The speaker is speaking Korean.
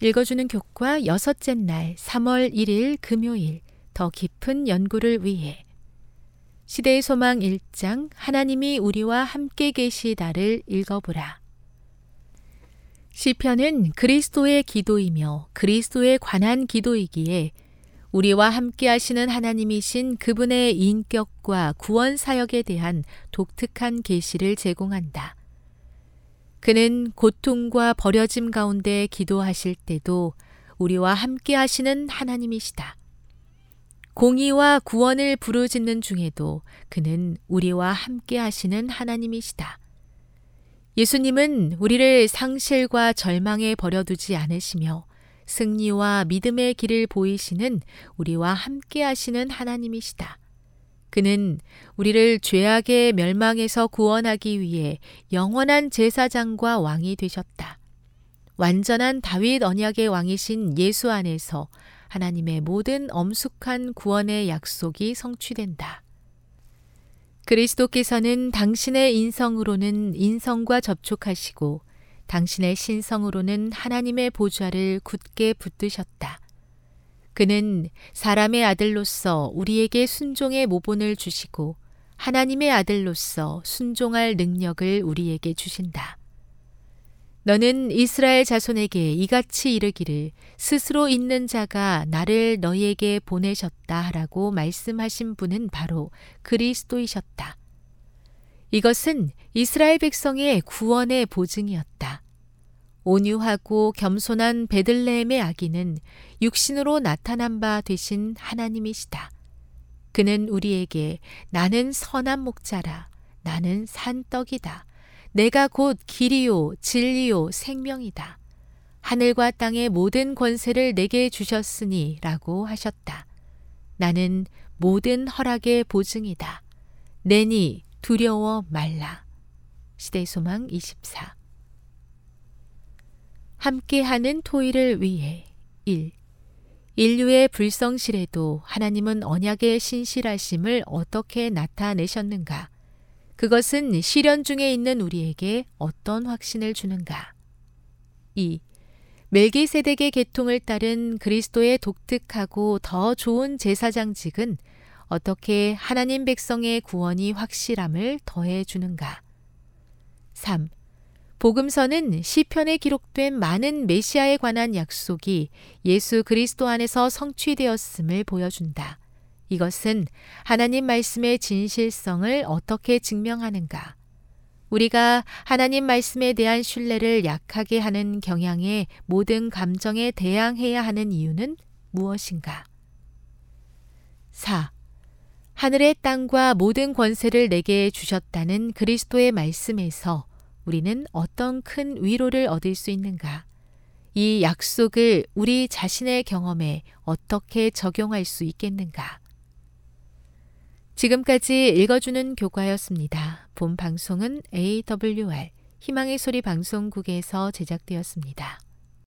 읽어주는 교과 여섯째 날 3월 1일 금요일 더 깊은 연구를 위해 시대의 소망 1장 하나님이 우리와 함께 계시다를 읽어보라. 시편은 그리스도의 기도이며 그리스도에 관한 기도이기에 우리와 함께 하시는 하나님이신 그분의 인격과 구원 사역에 대한 독특한 계시를 제공한다. 그는 고통과 버려짐 가운데 기도하실 때도 우리와 함께 하시는 하나님이시다. 공의와 구원을 부르짖는 중에도 그는 우리와 함께 하시는 하나님이시다. 예수님은 우리를 상실과 절망에 버려두지 않으시며 승리와 믿음의 길을 보이시는 우리와 함께 하시는 하나님이시다. 그는 우리를 죄악의 멸망에서 구원하기 위해 영원한 제사장과 왕이 되셨다. 완전한 다윗 언약의 왕이신 예수 안에서 하나님의 모든 엄숙한 구원의 약속이 성취된다. 그리스도께서는 당신의 인성으로는 인성과 접촉하시고 당신의 신성으로는 하나님의 보좌를 굳게 붙드셨다. 그는 사람의 아들로서 우리에게 순종의 모본을 주시고 하나님의 아들로서 순종할 능력을 우리에게 주신다. 너는 이스라엘 자손에게 이같이 이르기를 스스로 있는 자가 나를 너희에게 보내셨다 하라고 말씀하신 분은 바로 그리스도이셨다. 이것은 이스라엘 백성의 구원의 보증이었다. 온유하고 겸손한 베들레헴의 아기는 육신으로 나타난 바 되신 하나님이시다. 그는 우리에게 나는 선한 목자라 나는 산떡이다. 내가 곧 길이요 진리요 생명이다. 하늘과 땅의 모든 권세를 내게 주셨으니 라고 하셨다. 나는 모든 허락의 보증이다. 내니 두려워 말라. 시대소망 24 함께하는 토의를 위해 1. 인류의 불성실에도 하나님은 언약의 신실하심을 어떻게 나타내셨는가? 그것은 시련 중에 있는 우리에게 어떤 확신을 주는가? 2. 멜기세덱의 계통을 따른 그리스도의 독특하고 더 좋은 제사장직은 어떻게 하나님 백성의 구원이 확실함을 더해 주는가? 3. 복음서는 시편에 기록된 많은 메시아에 관한 약속이 예수 그리스도 안에서 성취되었음을 보여준다. 이것은 하나님 말씀의 진실성을 어떻게 증명하는가? 우리가 하나님 말씀에 대한 신뢰를 약하게 하는 경향의 모든 감정에 대항해야 하는 이유는 무엇인가? 4. 하늘의 땅과 모든 권세를 내게 주셨다는 그리스도의 말씀에서 우리는 어떤 큰 위로를 얻을 수 있는가? 이 약속을 우리 자신의 경험에 어떻게 적용할 수 있겠는가? 지금까지 읽어주는 교과였습니다. 본 방송은 AWR 희망의 소리 방송국에서 제작되었습니다.